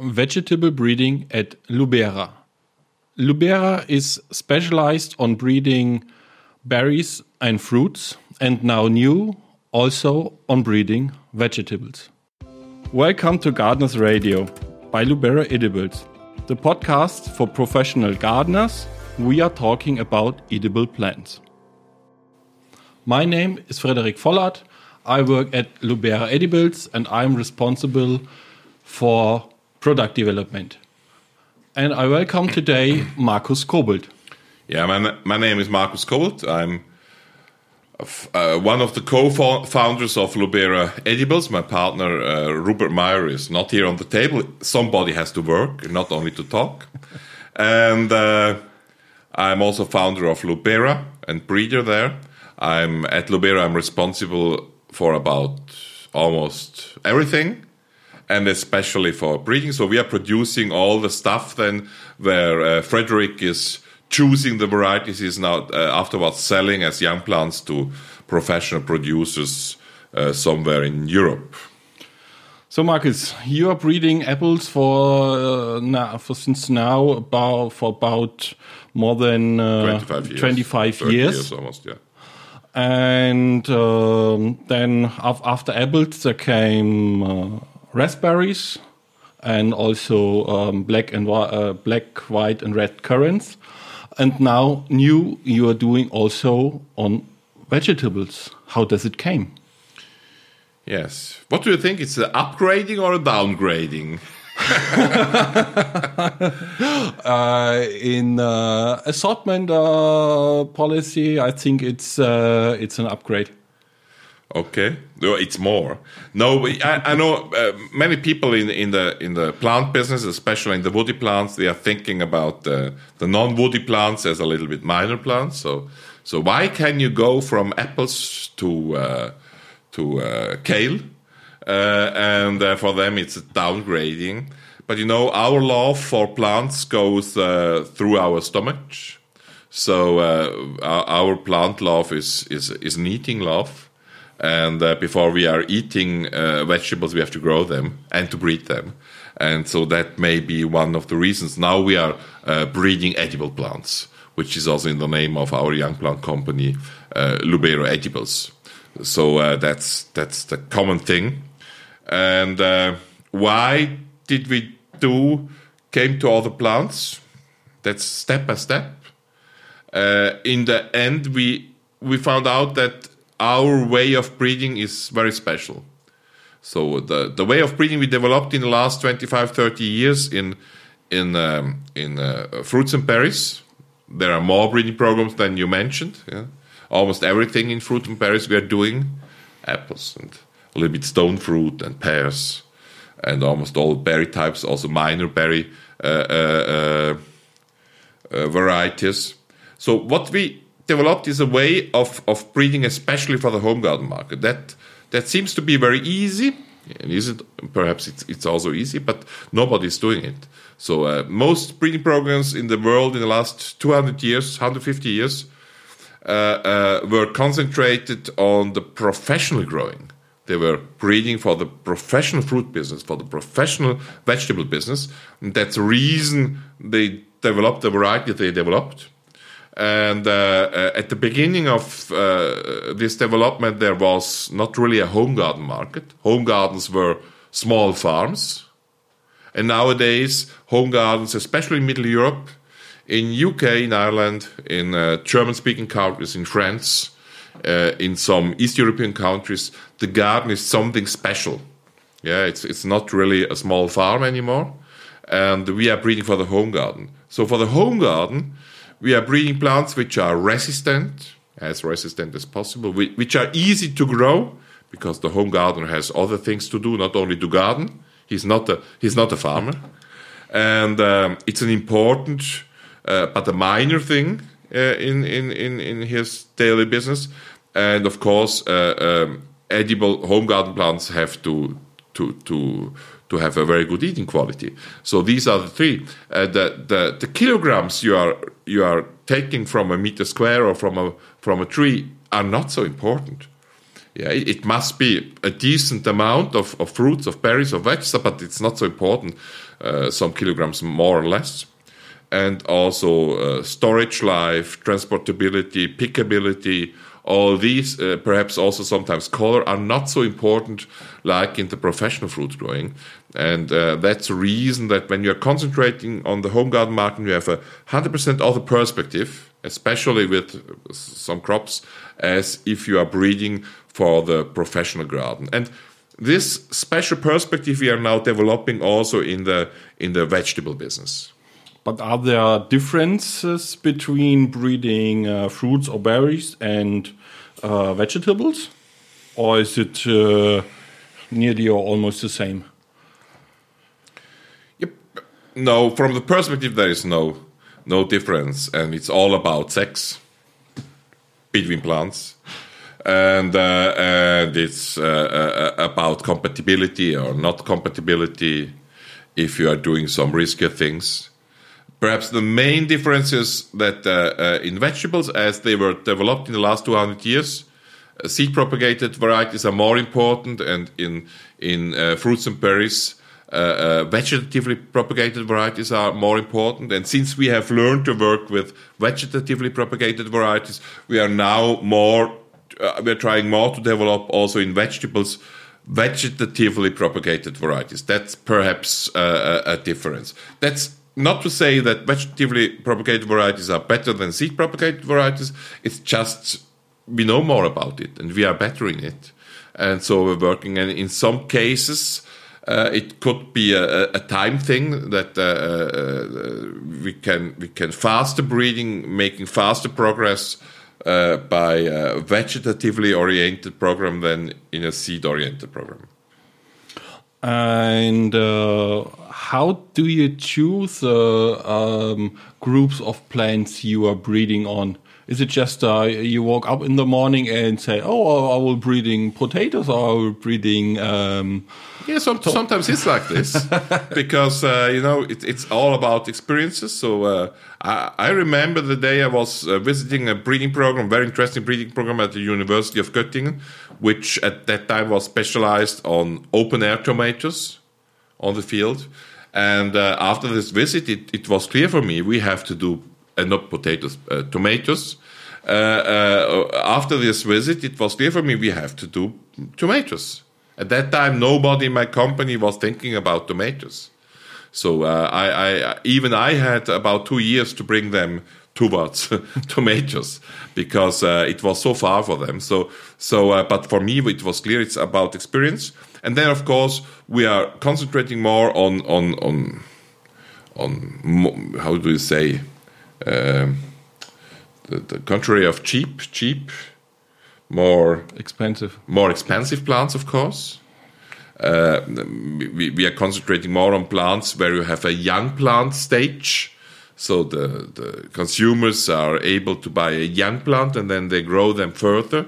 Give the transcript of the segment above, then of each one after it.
vegetable breeding at Lubera. Lubera is specialized on breeding berries and fruits, and now new also on breeding vegetables. Welcome to Gardeners Radio by Lubera Edibles, the podcast for professional gardeners. We are talking about edible plants. My name is Frederik Vollert. I work at Lubera Edibles and I'm responsible for product development. And I welcome today Markus Kobelt. Yeah, my, my name is Markus Kobelt. I'm uh, one of the co-founders of Lubera Edibles. My partner uh, Rupert Meyer is not here on the table. Somebody has to work, not only to talk. and uh, I'm also founder of Lubera and breeder there. I'm at Lubera. I'm responsible for about almost everything and especially for breeding. So we are producing all the stuff then where uh, Frederik is choosing the varieties he's now uh, afterwards selling as young plants to professional producers uh, somewhere in Europe. So, Markus, you are breeding apples for uh, now for since now about for about more than uh, 25 years, 25 years. years almost, yeah. And um, then after apples, there came uh, raspberries and also um, black and uh, black, white, and red currants. And now new you are doing also on vegetables. How does it came? Yes. What do you think? It's an upgrading or a downgrading? uh, in uh, assortment uh, policy, I think it's uh, it's an upgrade. Okay, no, it's more. No, I, I know uh, many people in in the in the plant business, especially in the woody plants, they are thinking about the the non-woody plants as a little bit minor plants. So, so why can you go from apples to uh, to uh, kale, uh, and uh, for them it's downgrading. But you know, our love for plants goes uh, through our stomach. So our, our plant love is is is an eating love and uh, before we are eating uh, vegetables, we have to grow them and to breed them. And so that may be one of the reasons. Now we are uh, breeding edible plants, which is also in the name of our young plant company, uh, Lubera Edibles. So uh, that's that's the common thing. And uh, why did we do came to other plants? That's step by step. in the end, we we found out that our way of breeding is very special. So the the way of breeding we developed in the last 25, 30 years in in um, in uh, fruits and berries. There are more breeding programs than you mentioned. Yeah? Almost everything in fruit and berries we are doing, apples and a little bit stone fruit and pears, and almost all berry types, also minor berry uh, uh, uh, uh varieties. So what we developed is a way of, of breeding, especially for the home garden market. That that seems to be very easy. And is it? Perhaps it's, it's also easy, but nobody's doing it. So uh, most breeding programs in the world in the last 200 years, 150 years, uh, uh, were concentrated on the professional growing. They were breeding for the professional fruit business, for the professional vegetable business. And that's the reason they developed the variety they developed and uh, uh, at the beginning of uh, this development, there was not really a home garden market. Home gardens were small farms. And nowadays, home gardens, especially in Middle Europe, in UK, in Ireland, in uh, German-speaking countries, in France, uh, in some East European countries, the garden is something special. Yeah, it's it's not really a small farm anymore, and we are breeding for the home garden. So for the home garden, we are breeding plants which are resistant, as resistant as possible, which are easy to grow because the home gardener has other things to do, not only to garden. He's not a he's not a farmer, and um, it's an important uh, but a minor thing uh, in, in in in his daily business. And of course, uh, um, edible home garden plants have to to to to have a very good eating quality. So these are the three. Uh, the, the, the kilograms you are you are taking from a meter square or from a from a tree are not so important. Yeah, it, must be a decent amount of, of fruits, of berries, of vegetables, but it's not so important. uh, some kilograms more or less. And also uh, storage life, transportability, pickability, all these, uh, perhaps also sometimes color, are not so important like in the professional fruit growing. And uh, that's the reason that when you're concentrating on the home garden market, you have a 100% other perspective, especially with some crops, as if you are breeding for the professional garden. And this special perspective we are now developing also in the in the vegetable business. But are there differences between breeding uh, fruits or berries and uh, vegetables, or is it uh, nearly or almost the same? Yep. No, from the perspective there is no no difference, and it's all about sex between plants and uh, and it's uh, uh, about compatibility or not compatibility if you are doing some riskier things. Perhaps the main difference is that in vegetables, as they were developed in the last 200 years, seed propagated varieties are more important, and in in fruits and berries, uh, uh, vegetatively propagated varieties are more important. And since we have learned to work with vegetatively propagated varieties, we are now more uh, we're trying more to develop also in vegetables vegetatively propagated varieties. That's perhaps uh, a, a difference. That's not to say that vegetatively propagated varieties are better than seed propagated varieties. It's just we know more about it and we are better in it. And so we're working. And in some cases, uh, it could be a, a time thing that uh, uh, we can we can faster breeding, making faster progress uh, by a vegetatively oriented program than in a seed oriented program. And uh, how do you choose uh, um, groups of plants you are breeding on? Is it just uh, you walk up in the morning and say, "Oh, I will breeding potatoes," or I will breeding um, yeah, some, sometimes it's like this because uh, you know it, it's all about experiences. So uh, I, I, remember the day I was uh, visiting a breeding program, very interesting breeding program at the University of Göttingen, which at that time was specialized on open air tomatoes on the field. And uh, after this visit, it, it, was clear for me we have to do uh, not potatoes, uh, tomatoes. after this visit, it was clear for me we have to do tomatoes at that time, nobody in my company was thinking about tomatoes. So uh, I, I, even I had about two years to bring them towards tomatoes because uh, it was so far for them. So so, uh, but for me, it was clear it's about experience. And then, of course, we are concentrating more on on on on how do you say um, the, the contrary of cheap cheap more expensive, more expensive plants, of course. Uh, we, we, are concentrating more on plants where you have a young plant stage. So the, the consumers are able to buy a young plant and then they grow them further.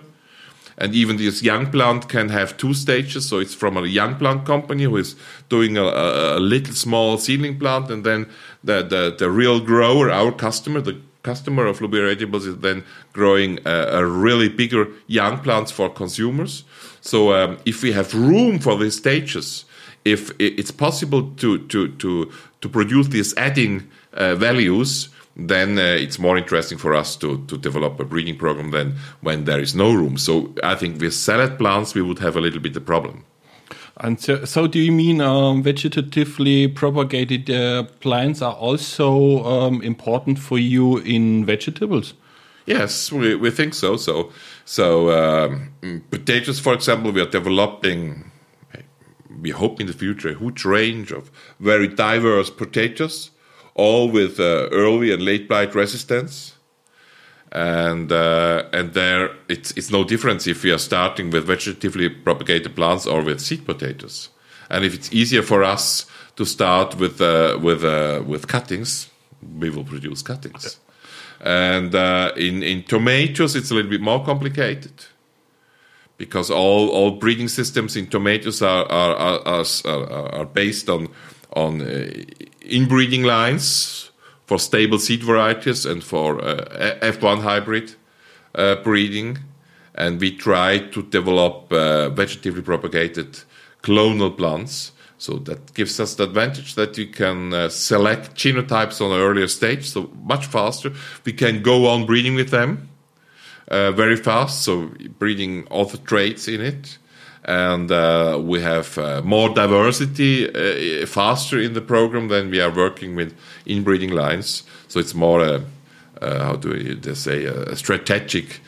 And even this young plant can have two stages. So it's from a young plant company who is doing a, a little small seedling plant, and then the, the, the real grower, our customer, the customer of Lubera Edibles is then growing a, really bigger young plants for consumers. So um, if we have room for these stages, if it's possible to to to to produce these adding uh, values, then uh, it's more interesting for us to to develop a breeding program than when there is no room. So I think with salad plants we would have a little bit of problem. And so, so, do you mean um, vegetatively propagated uh, plants are also um, important for you in vegetables? Yes, we, we think so. So, so um, potatoes, for example, we are developing. We hope in the future a huge range of very diverse potatoes, all with uh, early and late blight resistance and uh, and there it's it's no difference if we are starting with vegetatively propagated plants or with seed potatoes, and if it's easier for us to start with uh, with uh, with cuttings, we will produce cuttings, and uh, in in tomatoes it's a little bit more complicated. Because all all breeding systems in tomatoes are are are, are, are based on on uh, inbreeding lines for stable seed varieties and for uh, F1 hybrid uh, breeding. And we try to develop uh, vegetatively propagated clonal plants So that gives us the advantage that we can uh, select genotypes on an earlier stage, so much faster. We can go on breeding with them uh, very fast, so breeding other traits in it. And uh, we have uh, more diversity uh, faster in the program than we are working with inbreeding lines. So it's more a, how do you say, a strategic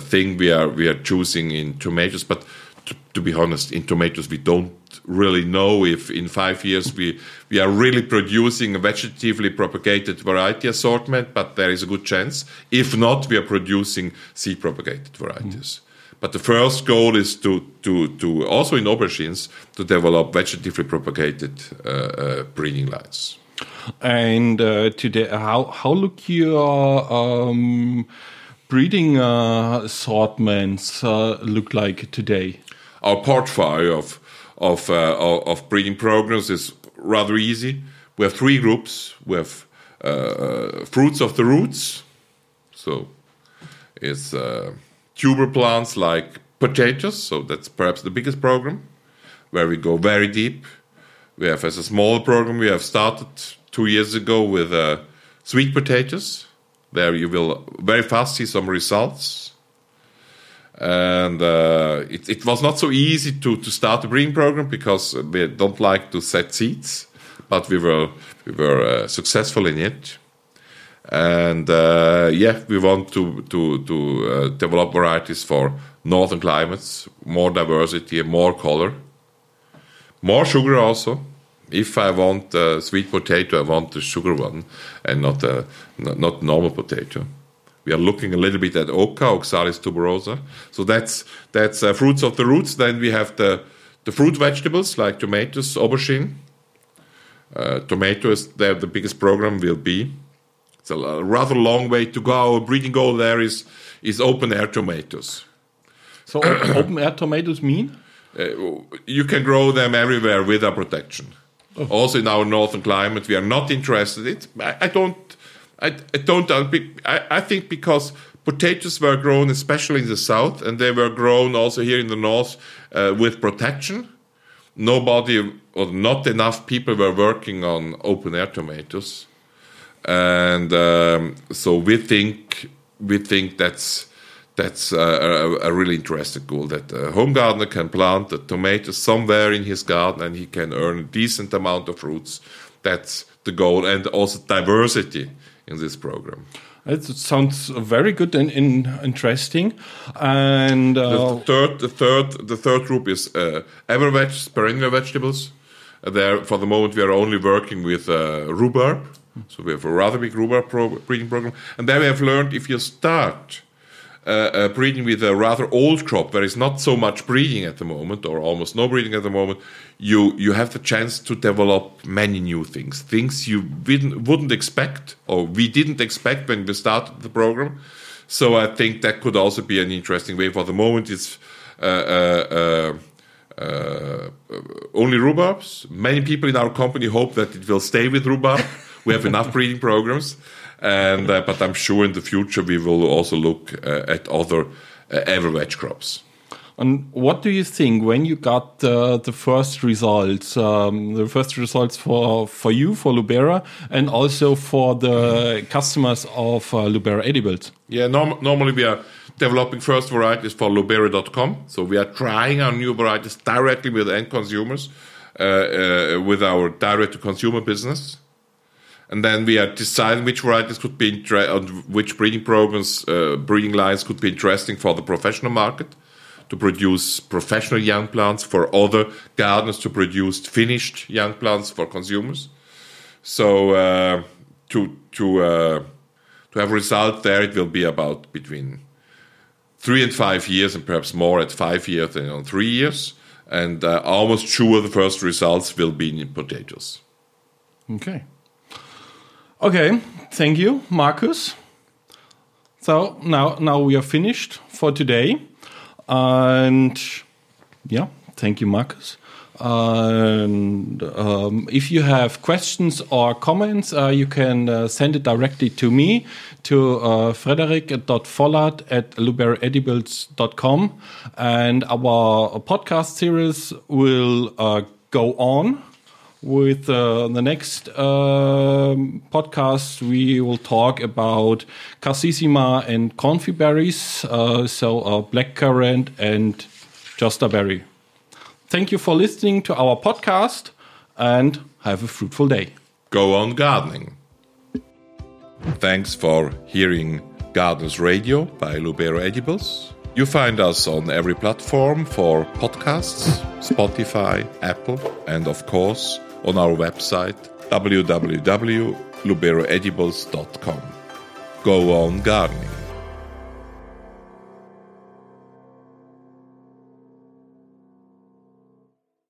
thing we are we are choosing in tomatoes. But to, to be honest, in tomatoes we don't really know if in five years we we are really producing a vegetatively propagated variety assortment, but there is a good chance. If not, we are producing seed propagated varieties. Mm. But the first goal is to, to, to also in aubergines to develop vegetatively propagated uh, uh, breeding lines. And uh, today, how how look your um, breeding uh, assortments uh, look like today? Our portfolio of of uh, of breeding programs is rather easy. We have three groups. We have uh, fruits of the roots, so it's uh, tuber plants like potatoes. So that's perhaps the biggest program, where we go very deep. We have as a small program we have started two years ago with uh, sweet potatoes. There you will very fast see some results and uh, it, it, was not so easy to, to start a breeding program because we don't like to set seeds, but we were we were uh, successful in it. And uh, yeah, we want to to to uh, develop varieties for northern climates, more diversity more color, more sugar also. If I want a sweet potato, I want the sugar one, and not a not normal potato we are looking a little bit at Oca, Oxalis tuberosa. So that's that's uh, fruits of the roots. Then we have the the fruit vegetables like tomatoes, aubergine. Uh, tomatoes, there the biggest program will be. It's a rather long way to go. Our breeding goal there is is open air tomatoes. So open air tomatoes mean? Uh, you can grow them everywhere without protection. Oh. Also in our northern climate, we are not interested. It, I, I don't I, I don't. I, I think because potatoes were grown especially in the south, and they were grown also here in the north uh, with protection. Nobody or not enough people were working on open air tomatoes, and um, so we think we think that's that's a, a, really interesting goal that a home gardener can plant a tomato somewhere in his garden and he can earn a decent amount of fruits. That's the goal, and also diversity in this program. It sounds very good and, interesting. And uh, the, third, the third, the third group is uh, everveg, perennial vegetables. Uh, there, for the moment, we are only working with uh, rhubarb. So we have a rather big rhubarb pro breeding program, and there we have learned if you start uh, uh, breeding with a rather old crop, there is not so much breeding at the moment, or almost no breeding at the moment, you you have the chance to develop many new things, things you wouldn't expect, or we didn't expect when we started the program. So I think that could also be an interesting way. For the moment, it's uh, uh, uh, uh only rhubarbs. Many people in our company hope that it will stay with rhubarb. we have enough breeding programs and uh, but I'm sure in the future we will also look uh, at other uh, everveg crops. And what do you think when you got uh, the first results, um, the first results for for you for Lubera, and also for the customers of uh, Lubera edibles? Yeah, norm normally we are developing first varieties for Lubera.com, so we are trying our new varieties directly with end consumers, uh, uh, with our direct to consumer business and then we are deciding which varieties could be which breeding programs, uh, breeding lines could be interesting for the professional market to produce professional young plants for other gardeners to produce finished young plants for consumers. So uh, to to uh, to have a result there, it will be about between three and five years, and perhaps more at five years than on three years. And uh, almost sure the first results will be in potatoes. Okay. Okay, thank you, Markus. So now now we are finished for today, and yeah, thank you, Markus. And um, if you have questions or comments, uh, you can uh, send it directly to me to uh, frederik.vollert at luberedibles.com. And our podcast series will uh, go on with uh, the next um podcast, we will talk about Cassissima and Confy berries, uh, so uh, blackcurrant and berry. Thank you for listening to our podcast and have a fruitful day. Go on gardening. Thanks for hearing Gardens Radio by Lubera Edibles. You find us on every platform for podcasts Spotify, Apple, and of course on our website www.luberoedibles.com. Go on gardening.